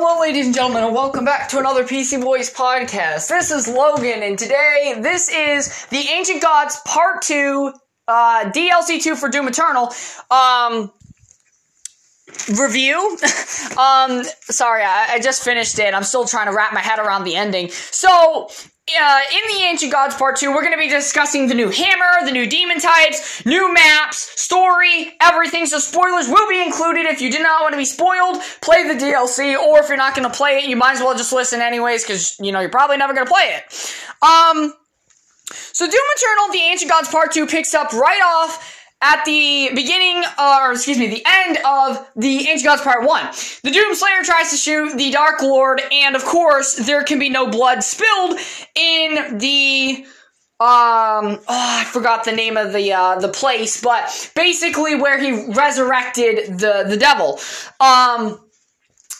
Hello, ladies and gentlemen, and welcome back to another PC Boys podcast. This is Logan, and today this is the Ancient Gods Part Two, uh, DLC two for Doom Eternal. Um, review. um, sorry, I, I just finished it. I'm still trying to wrap my head around the ending. So, uh, in the Ancient Gods Part 2, we're going to be discussing the new hammer, the new demon types, new maps, story, everything. So spoilers will be included. If you do not want to be spoiled, play the DLC. Or if you're not going to play it, you might as well just listen anyways, because, you know, you're probably never going to play it. Um, so Doom Eternal, the Ancient Gods Part 2 picks up right off at the beginning, or excuse me, the end of the Ancient Gods Part 1. The Doom Slayer tries to shoot the Dark Lord, and of course, there can be no blood spilled in the um oh, I forgot the name of the uh the place, but basically where he resurrected the the devil. Um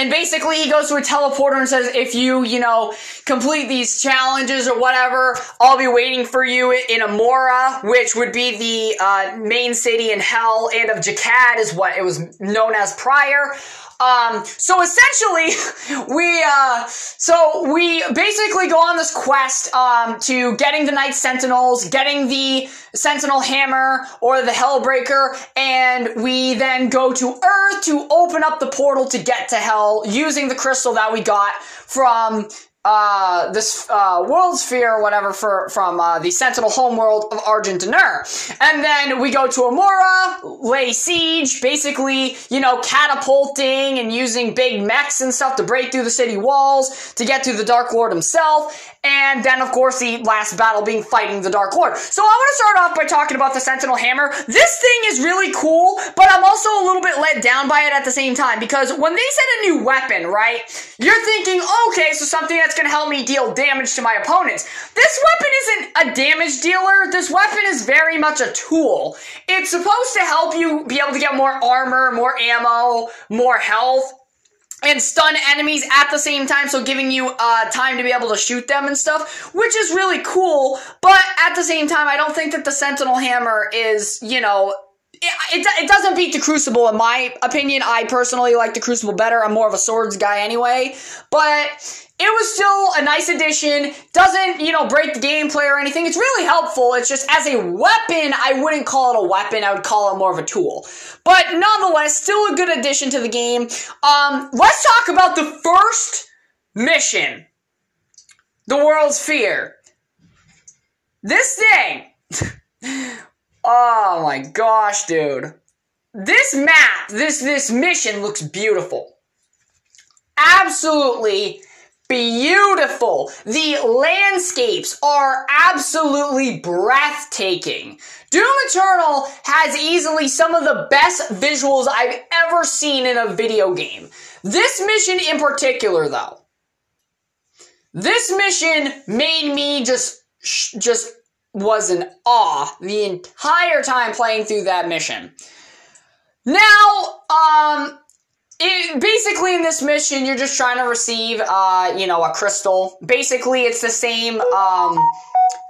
and basically, he goes to a teleporter and says, if you, you know, complete these challenges or whatever, I'll be waiting for you in Immora, which would be the uh, main city in Hell, and of Jekkad is what it was known as prior. Um, so essentially, we, uh, so we basically go on this quest, um, to getting the Night Sentinels, getting the Sentinel Hammer or the Hellbreaker, and we then go to Earth to open up the portal to get to Hell using the crystal that we got from uh, this uh, World Spear or whatever for from uh, the Sentinel homeworld of Argent D'Nur. And then we go to Immora, lay siege, basically, you know, catapulting and using big mechs and stuff to break through the city walls to get to the Dark Lord himself. And then, of course, the last battle being fighting the Dark Lord. So I want to start off by talking about the Sentinel Hammer. This thing is really cool, but I'm also a little bit let down by it at the same time because when they said a new weapon, right, you're thinking, okay, so something that's going to help me deal damage to my opponents. This weapon isn't a damage dealer. This weapon is very much a tool. It's supposed to help you be able to get more armor, more ammo, more health and stun enemies at the same time, so giving you uh, time to be able to shoot them and stuff, which is really cool. But at the same time, I don't think that the Sentinel Hammer is, you know, it, it, doesn't beat the Crucible in my opinion. I personally like the Crucible better. I'm more of a swords guy anyway. But it was still a nice addition. Doesn't, you know, break the gameplay or anything. It's really helpful. It's just as a weapon, I wouldn't call it a weapon. I would call it more of a tool. But nonetheless, still a good addition to the game. Um, let's talk about the first mission. The World Spear. This thing. oh my gosh, dude. This map, this this mission looks beautiful. Absolutely beautiful. The landscapes are absolutely breathtaking. Doom Eternal has easily some of the best visuals I've ever seen in a video game. This mission in particular, though, this mission made me just, just was in awe the entire time playing through that mission. Now, um, it, basically, in this mission, you're just trying to receive, uh, you know, a crystal. Basically, it's the same, um,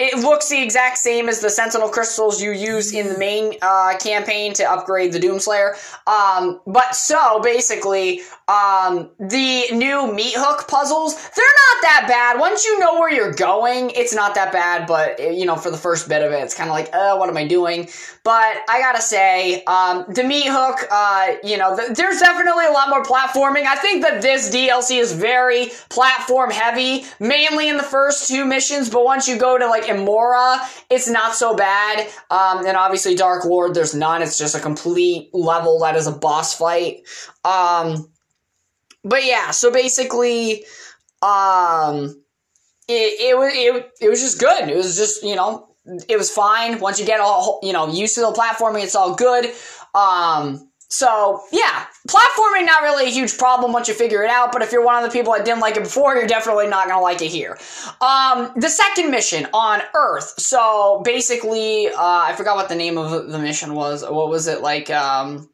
it looks the exact same as the Sentinel crystals you use in the main uh, campaign to upgrade the Doomslayer. Um, but so basically, um, the new meat hook puzzles, they're not that bad. Once you know where you're going, it's not that bad. But you know, for the first bit of it, it's kind of like, uh, what am I doing? But I gotta say, um, the meat hook, uh, you know, th- there's definitely a lot more platforming. I think that this DLC is very platform heavy, mainly in the first two missions. But once you go to like Immora, it's not so bad. Um, and obviously Dark Lord, there's none. It's just a complete level that is a boss fight. Um, but yeah, so basically, um, it, it was it, it was just good. It was just you know it was fine. Once you get all you know used to the platforming, it's all good. Um, so yeah, platforming not really a huge problem once you figure it out. But if you're one of the people that didn't like it before, you're definitely not gonna like it here. Um, the second mission on Earth. So basically, uh, I forgot what the name of the mission was. What was it like? Um,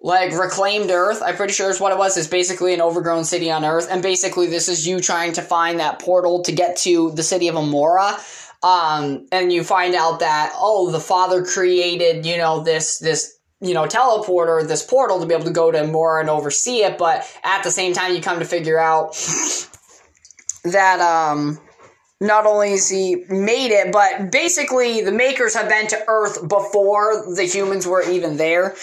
like reclaimed Earth. I'm pretty sure is what it was. It's basically an overgrown city on Earth, and basically this is you trying to find that portal to get to the city of Immora. Um, and you find out that oh, the father created you know this this you know, teleporter, this portal to be able to go to Mora and oversee it, but at the same time, you come to figure out that, um, not only is he made it, but basically the makers have been to Earth before the humans were even there.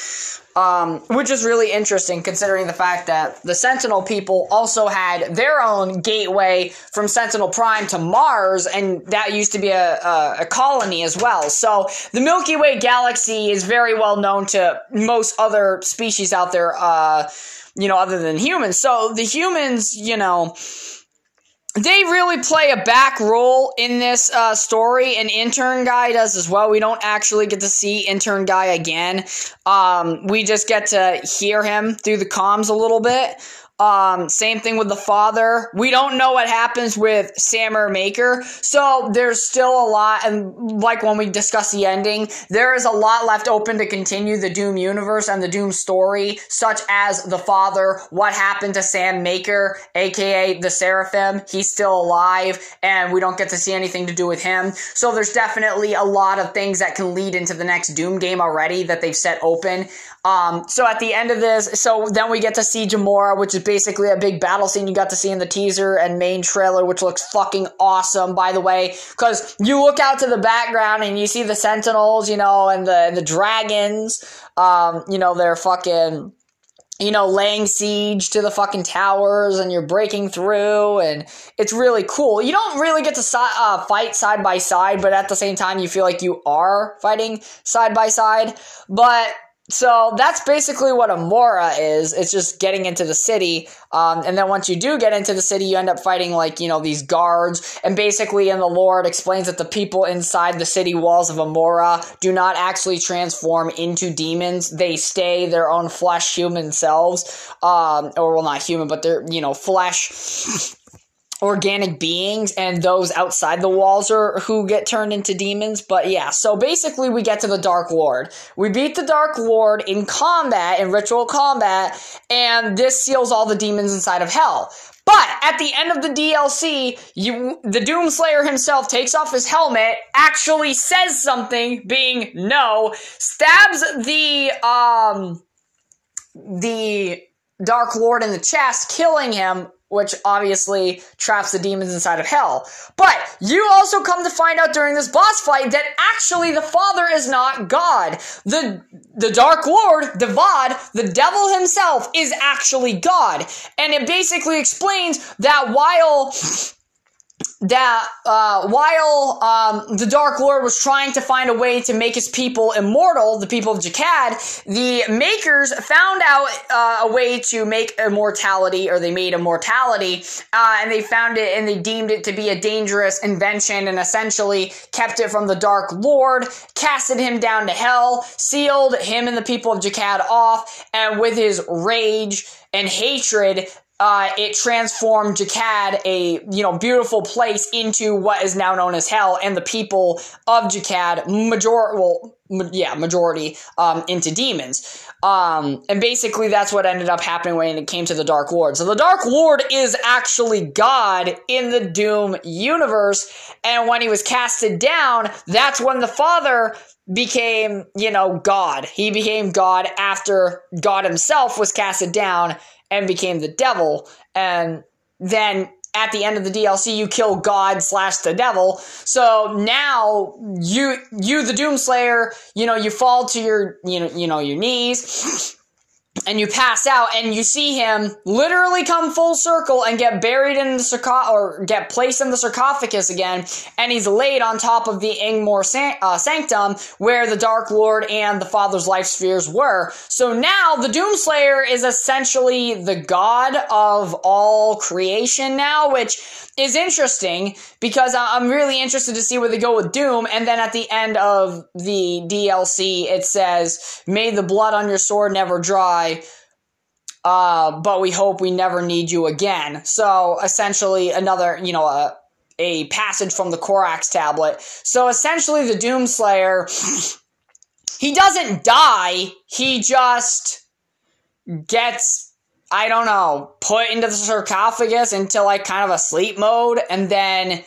Um, which is really interesting considering the fact that the Sentinel people also had their own gateway from Sentinel Prime to Mars, and that used to be a, a, a colony as well. So the Milky Way galaxy is very well known to most other species out there, uh, you know, other than humans. So the humans, you know, they really play a back role in this uh, story, and Intern Guy does as well. We don't actually get to see Intern Guy again. Um, we just get to hear him through the comms a little bit. Um, same thing with the father. We don't know what happens with Samur Maker, so there's still a lot. And like when we discuss the ending, there is a lot left open to continue the Doom universe and the Doom story, such as the father, what happened to Sam Maker, aka the Seraphim. He's still alive, and we don't get to see anything to do with him. So there's definitely a lot of things that can lead into the next Doom game already that they've set open. Um, so at the end of this, so then we get to see Gamora, which is basically a big battle scene you got to see in the teaser and main trailer, which looks fucking awesome, by the way. Because you look out to the background and you see the Sentinels, you know, and the the dragons. Um, you know, they're fucking you know, laying siege to the fucking towers and you're breaking through and it's really cool. You don't really get to uh, fight side by side, but at the same time, you feel like you are fighting side by side. But so that's basically what a Mora is. It's just getting into the city. Um, and then once you do get into the city, you end up fighting like, you know, these guards. And basically in the lore, it explains that the people inside the city walls of Immora do not actually transform into demons. They stay their own flesh human selves. Um, or well, not human, but they're, you know, flesh organic beings and those outside the walls are who get turned into demons. But yeah, so basically we get to the Dark Lord. We beat the Dark Lord in combat, in ritual combat, and this seals all the demons inside of hell. But at the end of the DLC, you, the Doomslayer himself takes off his helmet, actually says something, being no, stabs the, um, the Dark Lord in the chest, killing him, which obviously traps the demons inside of hell. But you also come to find out during this boss fight that actually the Father is not God. The the Dark Lord, Davoth, the devil himself, is actually God. And it basically explains that while that uh, while um, the Dark Lord was trying to find a way to make his people immortal, the people of Jekkad, the Makers found out uh, a way to make immortality, or they made immortality, uh, and they found it and they deemed it to be a dangerous invention and essentially kept it from the Dark Lord, casted him down to hell, sealed him and the people of Jekkad off, and with his rage and hatred, uh, it transformed Jekkad, a you know beautiful place, into what is now known as hell, and the people of Jekkad, major well, ma- yeah, majority um, into demons. Um, and basically, that's what ended up happening when it came to the Dark Lord. So the Dark Lord is actually God in the Doom universe, and when he was casted down, that's when the Father became, you know, God. He became God after God himself was casted down and became the devil. And then at the end of the DLC, you kill God slash the devil. So now you, you, the Doomslayer, you know, you fall to your, you know, you know, your knees and you pass out and you see him literally come full circle and get buried in the sarcophagus or get placed in the sarcophagus again and he's laid on top of the Ingmar san- uh, sanctum where the dark lord and the father's life spheres were so now the doomslayer is essentially the god of all creation now which is interesting because I'm really interested to see where they go with Doom. And then at the end of the DLC, it says, May the blood on your sword never dry. Uh, but we hope we never need you again. So essentially, another, you know, a, a passage from the Corrax tablet. So essentially, the Doomslayer, he doesn't die, he just gets I don't know, put into the sarcophagus into like kind of a sleep mode, and then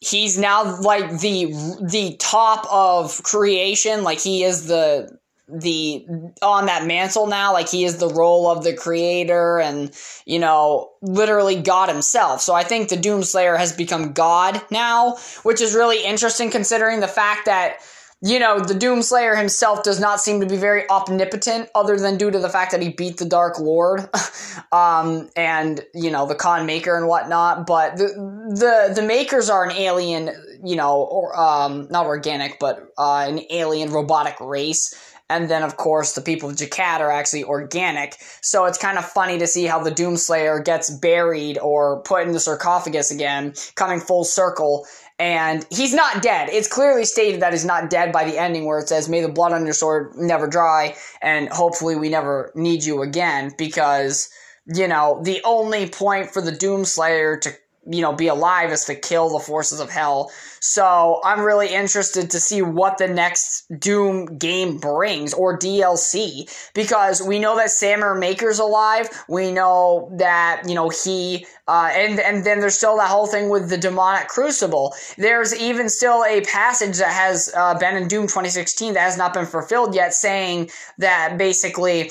he's now like the the top of creation. Like he is the the on that mantle now like he is the role of the creator and you know literally god himself so i think the doomslayer has become god now which is really interesting considering the fact that you know, the Doomslayer himself does not seem to be very omnipotent, other than due to the fact that he beat the Dark Lord, um, and you know the Khan Maker and whatnot. But the the the Makers are an alien, you know, or um, not organic, but uh, an alien robotic race. And then, of course, the people of Jekkad are actually organic. So it's kind of funny to see how the Doomslayer gets buried or put in the sarcophagus again, coming full circle and he's not dead. It's clearly stated that he's not dead by the ending where it says, May the blood on your sword never dry, and hopefully we never need you again, because, you know, the only point for the Doomslayer to you know, be alive is to kill the forces of hell. So I'm really interested to see what the next Doom game brings or DLC because we know that Samurai Maker's alive. We know that, you know, he, uh, and, and then there's still that whole thing with the demonic crucible. There's even still a passage that has uh, been in Doom 2016 that has not been fulfilled yet saying that basically,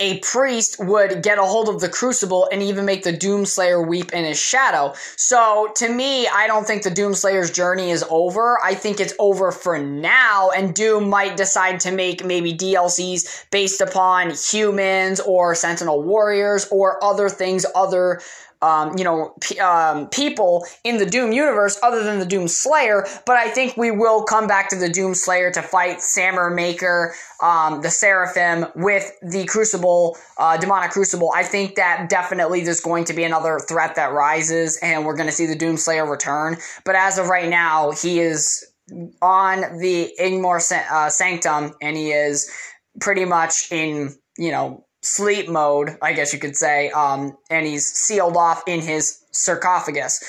a priest would get a hold of the crucible and even make the Doomslayer weep in his shadow. So, to me, I don't think the Doomslayer's journey is over. I think it's over for now, and Doom might decide to make maybe DLCs based upon humans or Sentinel Warriors or other things other um, you know, p- um, people in the Doom universe other than the Doom Slayer, but I think we will come back to the Doom Slayer to fight Samurai Maker, um, the Seraphim with the Crucible, uh, Demonic Crucible. I think that definitely there's going to be another threat that rises, and we're going to see the Doom Slayer return. But as of right now, he is on the Ingmar uh, Sanctum, and he is pretty much in, you know, sleep mode, I guess you could say, um, and he's sealed off in his sarcophagus.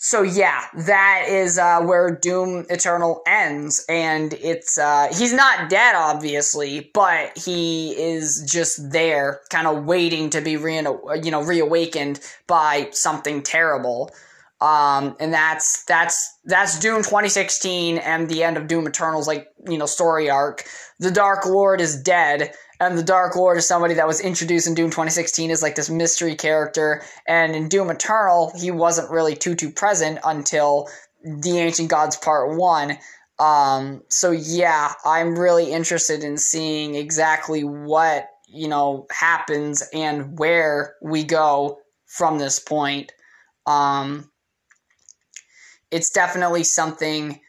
So yeah, that is uh, where Doom Eternal ends, and it's uh, he's not dead, obviously, but he is just there, kind of waiting to be re- you know reawakened by something terrible. Um, and that's that's that's Doom 2016 and the end of Doom Eternal's like you know story arc. The Dark Lord is dead, and the Dark Lord is somebody that was introduced in Doom 2016 as like this mystery character, and in Doom Eternal, he wasn't really too too present until the Ancient Gods Part One. Um, so yeah, I'm really interested in seeing exactly what you know happens and where we go from this point. Um, it's definitely something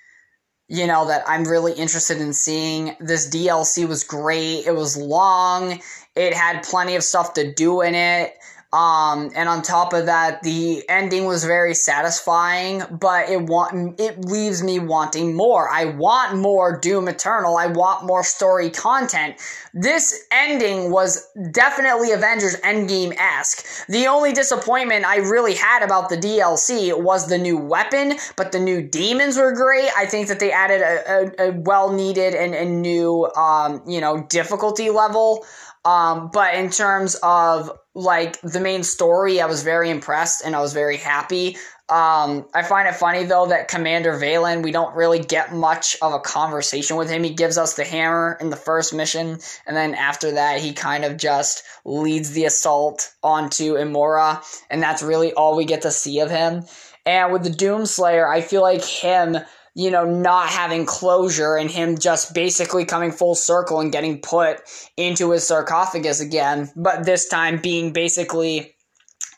you know, that I'm really interested in seeing. This DLC was great. It was long. It had plenty of stuff to do in it. Um, and on top of that, the ending was very satisfying, but it want it leaves me wanting more. I want more Doom Eternal. I want more story content. This ending was definitely Avengers Endgame esque. The only disappointment I really had about the DLC was the new weapon, but the new demons were great. I think that they added a, a, a well needed and, and new, um, you know, difficulty level. Um, but in terms of like the main story, I was very impressed and I was very happy. Um, I find it funny though that Commander Valen, we don't really get much of a conversation with him. He gives us the hammer in the first mission, and then after that, he kind of just leads the assault onto Immora, and that's really all we get to see of him. And with the Doomslayer, I feel like him you know, not having closure and him just basically coming full circle and getting put into his sarcophagus again, but this time being basically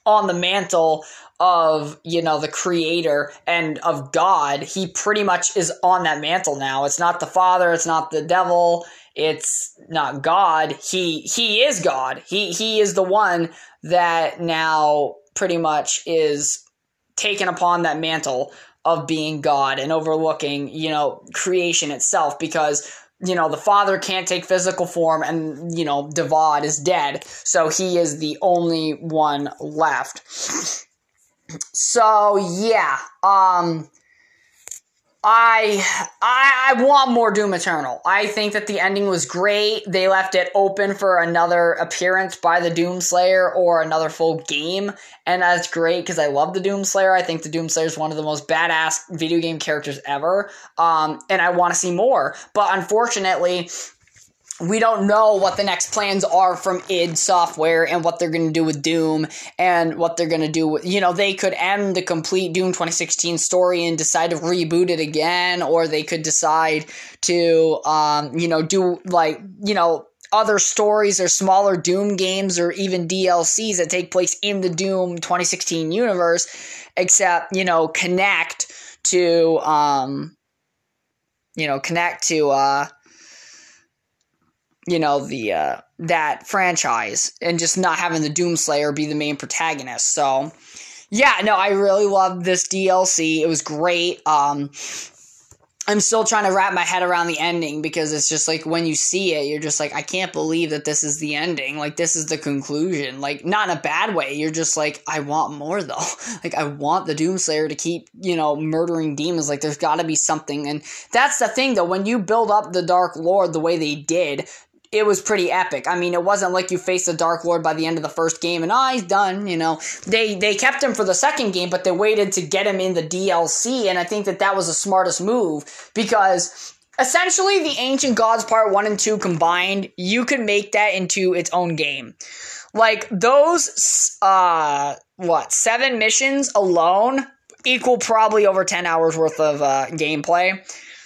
on the mantle of, you know, the creator and of God. He pretty much is on that mantle now. It's not the Father, it's not the devil, it's not God. He he is God. He he is the one that now pretty much is taken upon that mantle of being God and overlooking, you know, creation itself because you know, the father can't take physical form and, you know, Davoth is dead. So he is the only one left. So yeah, um I, I I want more Doom Eternal. I think that the ending was great. They left it open for another appearance by the Doom Slayer or another full game, and that's great because I love the Doom Slayer. I think the Doom Slayer is one of the most badass video game characters ever. Um, and I want to see more. But unfortunately, we don't know what the next plans are from id software and what they're going to do with doom and what they're going to do with you know they could end the complete doom 2016 story and decide to reboot it again or they could decide to um, you know do like you know other stories or smaller doom games or even dlcs that take place in the doom 2016 universe except you know connect to um you know connect to uh you know the uh, that franchise and just not having the Doomslayer be the main protagonist. So yeah, no, I really loved this DLC. It was great. Um, I'm still trying to wrap my head around the ending because it's just like when you see it, you're just like, I can't believe that this is the ending. Like, this is the conclusion. Like, not in a bad way. You're just like, I want more though. like, I want the Doomslayer to keep, you know, murdering demons. Like, there's got to be something. And that's the thing though. When you build up the Dark Lord the way they did, it was pretty epic. I mean, it wasn't like you faced the Dark Lord by the end of the first game and ah, oh, he's done. You know, they they kept him for the second game, but they waited to get him in the DLC, and I think that that was the smartest move because essentially the Ancient Gods Part One and Two combined, you could make that into its own game. Like those, uh, what seven missions alone equal probably over ten hours worth of uh, gameplay.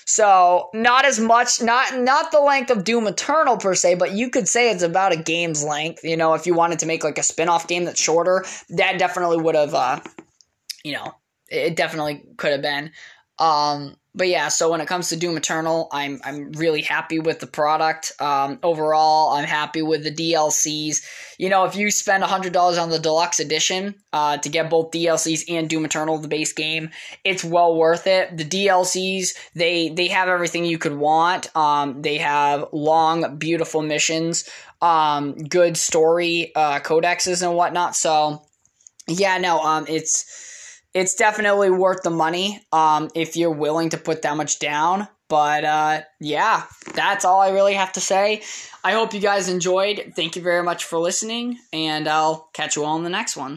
So not as much, not not the length of Doom Eternal per se, but you could say it's about a game's length. You know, if you wanted to make like a spin-off game that's shorter, that definitely would have, uh, you know, it definitely could have been. Um, but yeah, so when it comes to Doom Eternal, I'm I'm really happy with the product. Um, overall, I'm happy with the DLCs. You know, if you spend hundred dollars on the deluxe edition uh, to get both DLCs and Doom Eternal, the base game, it's well worth it. The DLCs they they have everything you could want. Um, they have long, beautiful missions, um, good story uh, codexes and whatnot. So yeah, no, um, it's it's definitely worth the money um, if you're willing to put that much down. But uh, yeah, that's all I really have to say. I hope you guys enjoyed. Thank you very much for listening, and I'll catch you all in the next one.